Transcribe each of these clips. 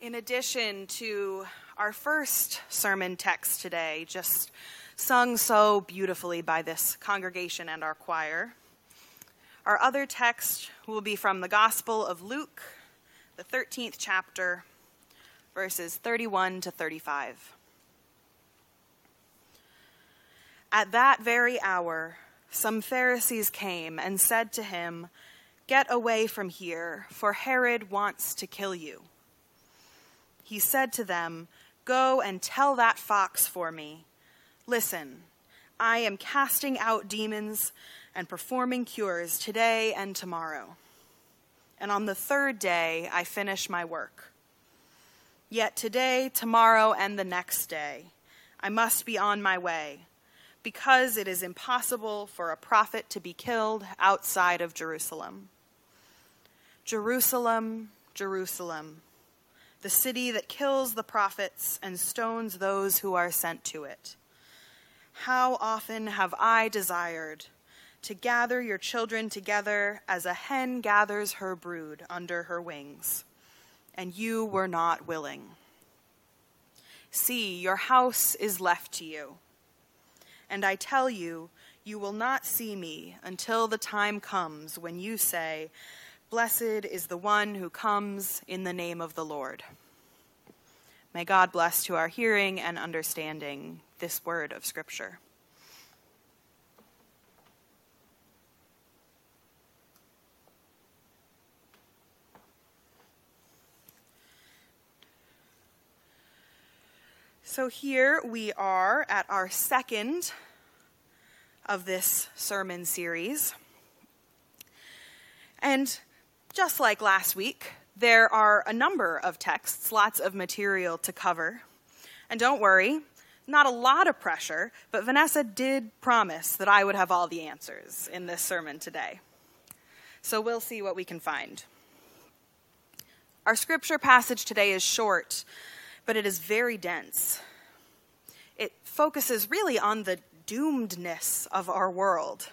In addition to our first sermon text today, just sung so beautifully by this congregation and our choir, our other text will be from the Gospel of Luke, the 13th chapter, verses 31 to 35. At that very hour, some Pharisees came and said to him, Get away from here, for Herod wants to kill you he said to them, Go and tell that fox for me. Listen, I am casting out demons and performing cures today and tomorrow. And on the third day, I finish my work. Yet today, tomorrow, and the next day, I must be on my way, because it is impossible for a prophet to be killed outside of Jerusalem. Jerusalem, Jerusalem the city that kills the prophets and stones those who are sent to it. How often have I desired to gather your children together as a hen gathers her brood under her wings, and you were not willing. See, your house is left to you. And I tell you, you will not see me until the time comes when you say, Blessed is the one who comes in the name of the Lord. May God bless to our hearing and understanding this word of Scripture. So, here we are at our second of this sermon series. And just like last week, there are a number of texts, lots of material to cover. And don't worry, not a lot of pressure, but Vanessa did promise that I would have all the answers in this sermon today. So we'll see what we can find. Our scripture passage today is short, but it is very dense. It focuses really on the doomedness of our world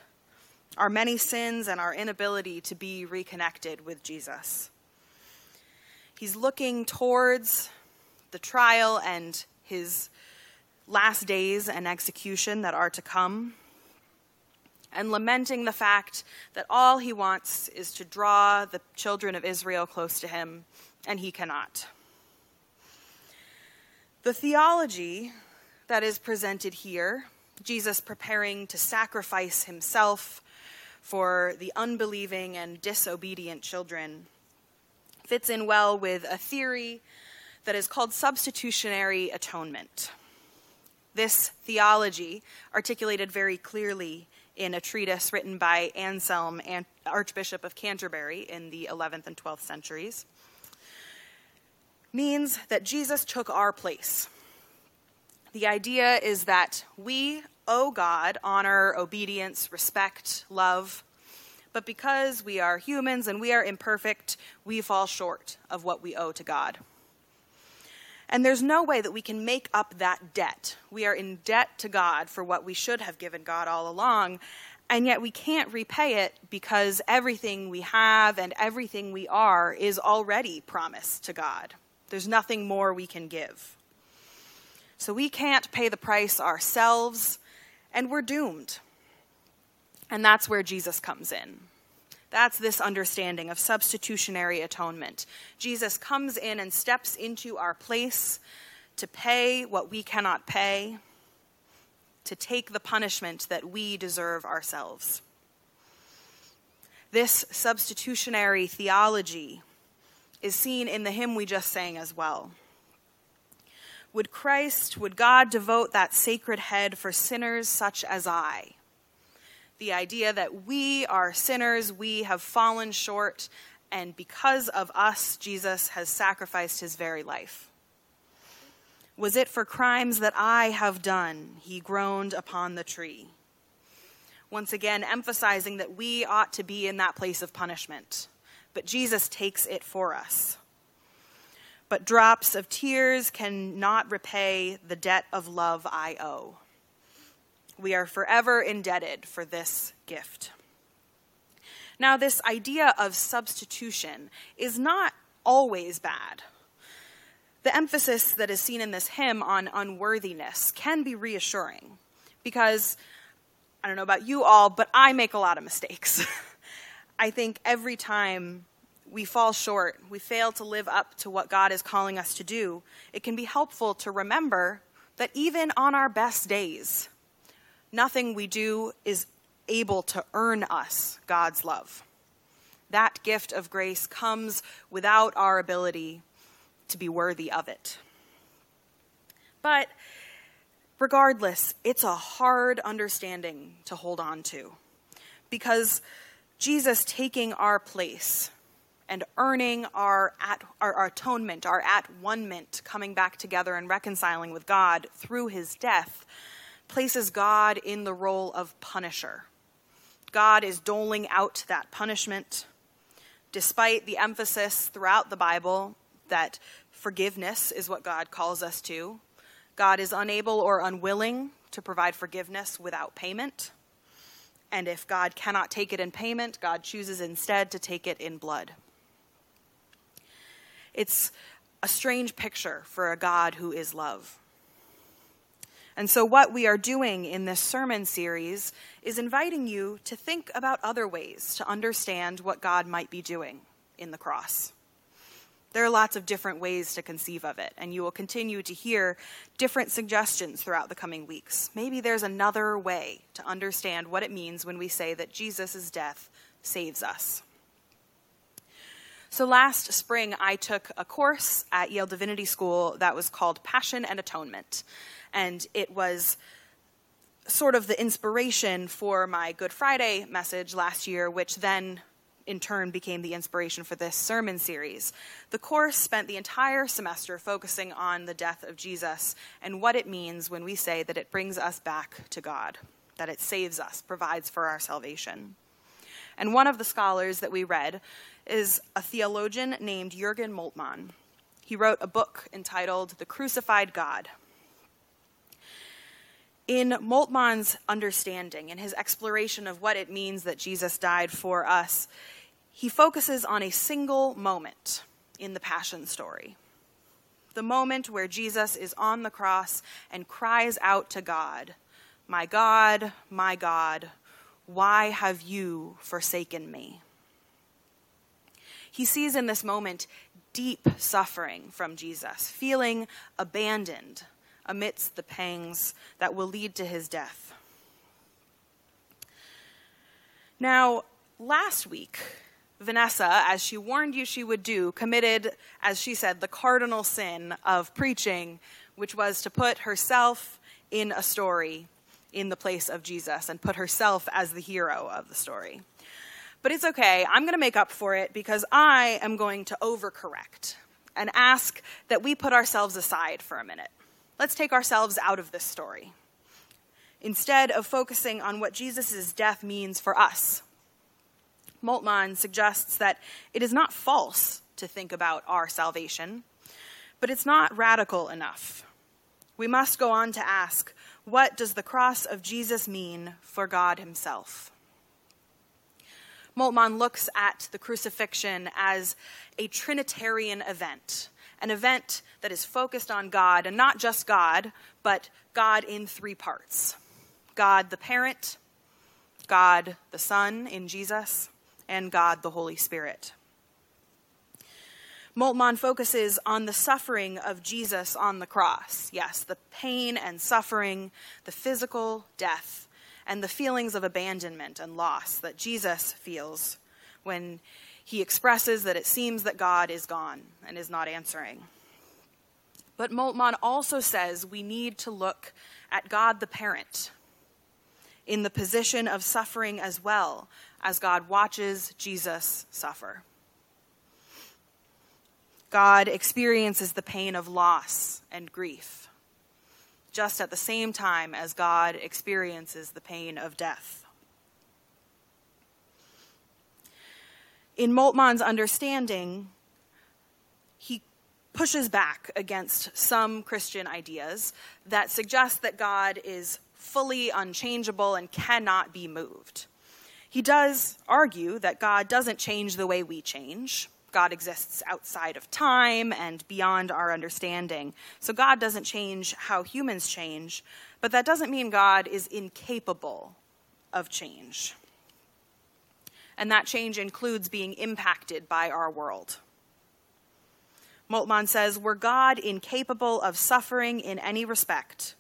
our many sins, and our inability to be reconnected with Jesus. He's looking towards the trial and his last days and execution that are to come, and lamenting the fact that all he wants is to draw the children of Israel close to him, and he cannot. The theology that is presented here, Jesus preparing to sacrifice himself for the unbelieving and disobedient children fits in well with a theory that is called substitutionary atonement. This theology, articulated very clearly in a treatise written by Anselm, Archbishop of Canterbury, in the 11th and 12th centuries, means that Jesus took our place. The idea is that we owe God honor, obedience, respect, love. But because we are humans and we are imperfect, we fall short of what we owe to God. And there's no way that we can make up that debt. We are in debt to God for what we should have given God all along, and yet we can't repay it because everything we have and everything we are is already promised to God. There's nothing more we can give. So we can't pay the price ourselves and we're doomed. And that's where Jesus comes in. That's this understanding of substitutionary atonement. Jesus comes in and steps into our place to pay what we cannot pay, to take the punishment that we deserve ourselves. This substitutionary theology is seen in the hymn we just sang as well. Would Christ, would God devote that sacred head for sinners such as I? The idea that we are sinners, we have fallen short, and because of us, Jesus has sacrificed his very life. Was it for crimes that I have done? He groaned upon the tree. Once again, emphasizing that we ought to be in that place of punishment, but Jesus takes it for us but drops of tears cannot repay the debt of love I owe. We are forever indebted for this gift. Now, this idea of substitution is not always bad. The emphasis that is seen in this hymn on unworthiness can be reassuring because I don't know about you all, but I make a lot of mistakes. I think every time we fall short, we fail to live up to what God is calling us to do, it can be helpful to remember that even on our best days, nothing we do is able to earn us God's love. That gift of grace comes without our ability to be worthy of it. But regardless, it's a hard understanding to hold on to because Jesus taking our place and earning our, at, our, our atonement, our at one coming back together and reconciling with God through his death, places God in the role of punisher. God is doling out that punishment, despite the emphasis throughout the Bible that forgiveness is what God calls us to. God is unable or unwilling to provide forgiveness without payment. And if God cannot take it in payment, God chooses instead to take it in blood. It's a strange picture for a God who is love. And so, what we are doing in this sermon series is inviting you to think about other ways to understand what God might be doing in the cross. There are lots of different ways to conceive of it, and you will continue to hear different suggestions throughout the coming weeks. Maybe there's another way to understand what it means when we say that Jesus' death saves us. So last spring, I took a course at Yale Divinity School that was called Passion and Atonement. And it was sort of the inspiration for my Good Friday message last year, which then in turn became the inspiration for this sermon series. The course spent the entire semester focusing on the death of Jesus and what it means when we say that it brings us back to God, that it saves us, provides for our salvation. And one of the scholars that we read is a theologian named Jurgen Moltmann. He wrote a book entitled The Crucified God. In Moltmann's understanding, in his exploration of what it means that Jesus died for us, he focuses on a single moment in the Passion story. The moment where Jesus is on the cross and cries out to God, My God, my God, why have you forsaken me? He sees in this moment deep suffering from Jesus, feeling abandoned amidst the pangs that will lead to his death. Now, last week, Vanessa, as she warned you she would do, committed, as she said, the cardinal sin of preaching, which was to put herself in a story in the place of Jesus and put herself as the hero of the story. But it's okay. I'm going to make up for it because I am going to overcorrect and ask that we put ourselves aside for a minute. Let's take ourselves out of this story. Instead of focusing on what Jesus' death means for us, Moltmann suggests that it is not false to think about our salvation, but it's not radical enough. We must go on to ask what does the cross of Jesus mean for God Himself? Moltmann looks at the crucifixion as a Trinitarian event, an event that is focused on God, and not just God, but God in three parts God the parent, God the Son in Jesus, and God the Holy Spirit. Moltmann focuses on the suffering of Jesus on the cross. Yes, the pain and suffering, the physical death and the feelings of abandonment and loss that Jesus feels when he expresses that it seems that God is gone and is not answering. But Moltmann also says we need to look at God the parent in the position of suffering as well as God watches Jesus suffer. God experiences the pain of loss and grief just at the same time as God experiences the pain of death. In Moltmann's understanding, he pushes back against some Christian ideas that suggest that God is fully unchangeable and cannot be moved. He does argue that God doesn't change the way we change. God exists outside of time and beyond our understanding. So God doesn't change how humans change, but that doesn't mean God is incapable of change. And that change includes being impacted by our world. Moltmann says, Were God incapable of suffering in any respect,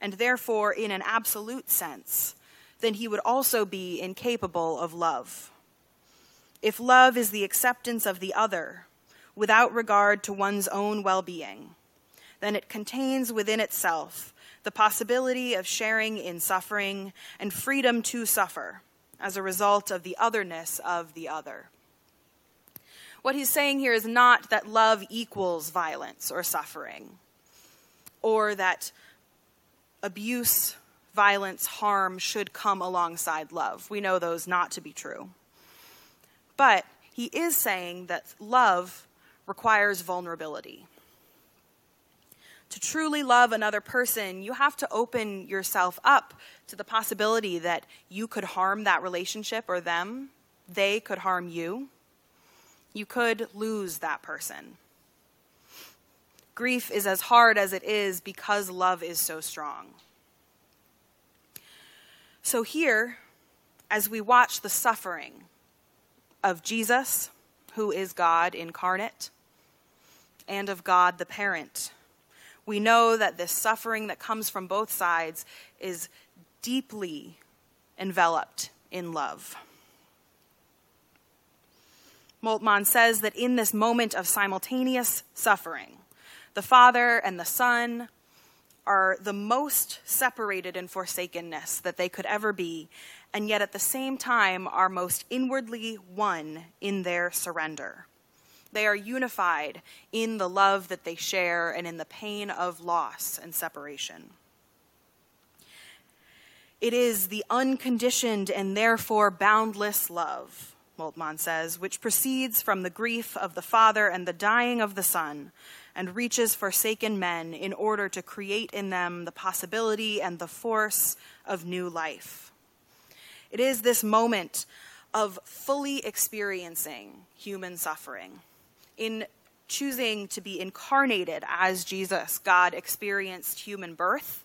and therefore in an absolute sense, then he would also be incapable of love. If love is the acceptance of the other without regard to one's own well being, then it contains within itself the possibility of sharing in suffering and freedom to suffer as a result of the otherness of the other. What he's saying here is not that love equals violence or suffering, or that abuse, violence, harm should come alongside love. We know those not to be true. But he is saying that love requires vulnerability. To truly love another person, you have to open yourself up to the possibility that you could harm that relationship or them. They could harm you. You could lose that person. Grief is as hard as it is because love is so strong. So, here, as we watch the suffering of Jesus, who is God incarnate, and of God the parent. We know that this suffering that comes from both sides is deeply enveloped in love. Moltmann says that in this moment of simultaneous suffering, the Father and the Son are the most separated in forsakenness that they could ever be, and yet at the same time are most inwardly one in their surrender. They are unified in the love that they share and in the pain of loss and separation. It is the unconditioned and therefore boundless love, Moltmann says, which proceeds from the grief of the Father and the dying of the Son, and reaches forsaken men in order to create in them the possibility and the force of new life. It is this moment of fully experiencing human suffering. In choosing to be incarnated as Jesus, God experienced human birth,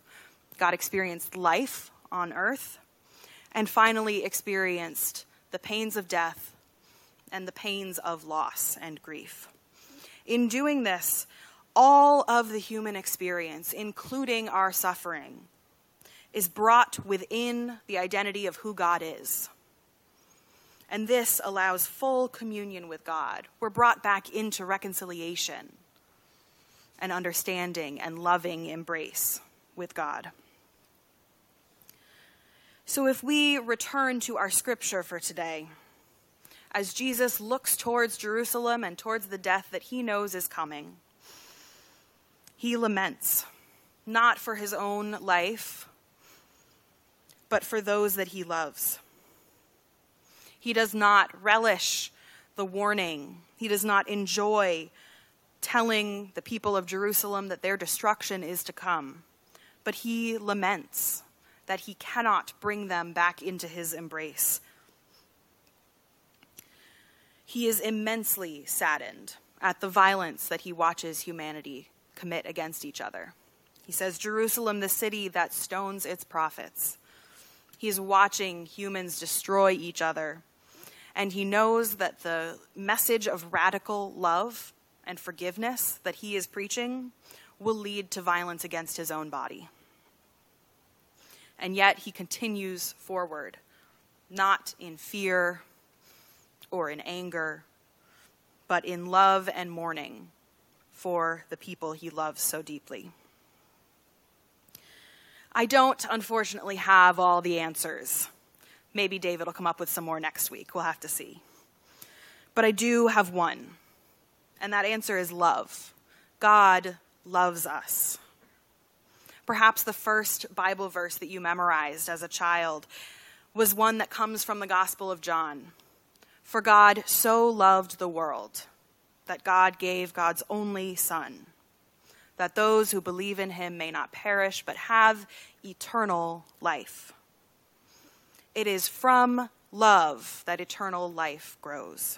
God experienced life on earth, and finally experienced the pains of death and the pains of loss and grief. In doing this, all of the human experience, including our suffering, is brought within the identity of who God is. And this allows full communion with God. We're brought back into reconciliation and understanding and loving embrace with God. So, if we return to our scripture for today, as Jesus looks towards Jerusalem and towards the death that he knows is coming, he laments, not for his own life but for those that he loves. He does not relish the warning, he does not enjoy telling the people of Jerusalem that their destruction is to come, but he laments that he cannot bring them back into his embrace. He is immensely saddened at the violence that he watches humanity commit against each other. He says, Jerusalem, the city that stones its prophets. He's watching humans destroy each other. And he knows that the message of radical love and forgiveness that he is preaching will lead to violence against his own body. And yet he continues forward, not in fear or in anger, but in love and mourning for the people he loves so deeply. I don't, unfortunately, have all the answers. Maybe David will come up with some more next week. We'll have to see. But I do have one, and that answer is love. God loves us. Perhaps the first Bible verse that you memorized as a child was one that comes from the Gospel of John. For God so loved the world that God gave God's only Son that those who believe in him may not perish, but have eternal life. It is from love that eternal life grows.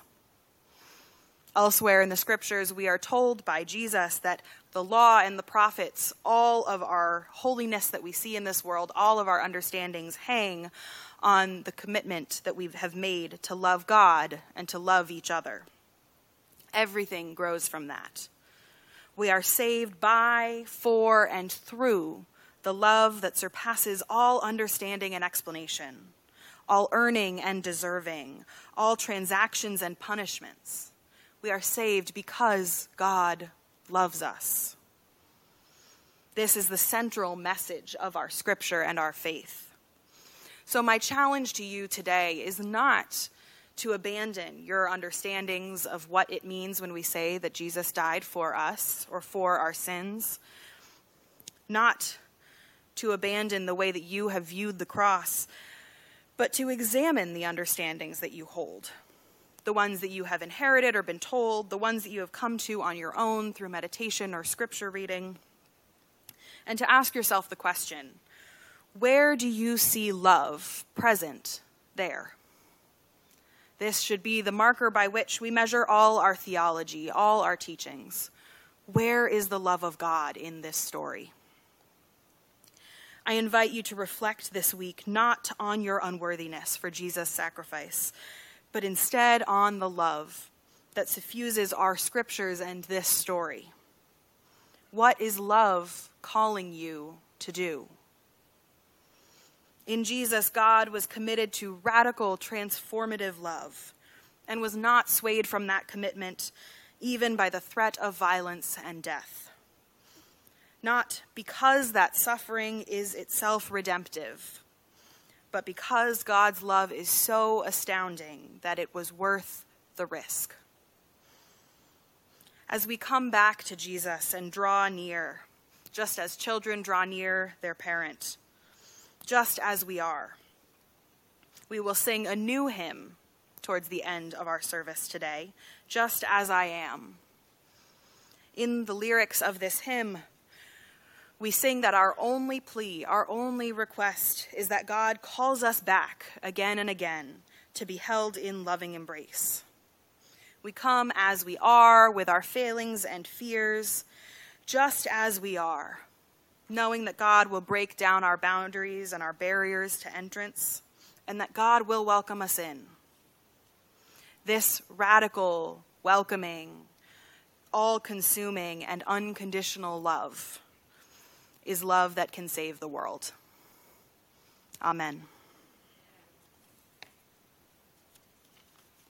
Elsewhere in the scriptures, we are told by Jesus that the law and the prophets, all of our holiness that we see in this world, all of our understandings hang on the commitment that we have made to love God and to love each other. Everything grows from that. We are saved by, for, and through the love that surpasses all understanding and explanation, all earning and deserving, all transactions and punishments. We are saved because God loves us. This is the central message of our scripture and our faith. So, my challenge to you today is not to abandon your understandings of what it means when we say that Jesus died for us or for our sins, not to abandon the way that you have viewed the cross, but to examine the understandings that you hold. The ones that you have inherited or been told, the ones that you have come to on your own through meditation or scripture reading, and to ask yourself the question where do you see love present there? This should be the marker by which we measure all our theology, all our teachings. Where is the love of God in this story? I invite you to reflect this week not on your unworthiness for Jesus' sacrifice, but instead on the love that suffuses our scriptures and this story. What is love calling you to do? In Jesus, God was committed to radical, transformative love and was not swayed from that commitment even by the threat of violence and death. Not because that suffering is itself redemptive but because God's love is so astounding that it was worth the risk. As we come back to Jesus and draw near, just as children draw near their parent, just as we are, we will sing a new hymn towards the end of our service today, Just as I Am. In the lyrics of this hymn, we sing that our only plea, our only request is that God calls us back again and again to be held in loving embrace. We come as we are with our failings and fears, just as we are, knowing that God will break down our boundaries and our barriers to entrance, and that God will welcome us in. This radical, welcoming, all consuming, and unconditional love is love that can save the world. Amen.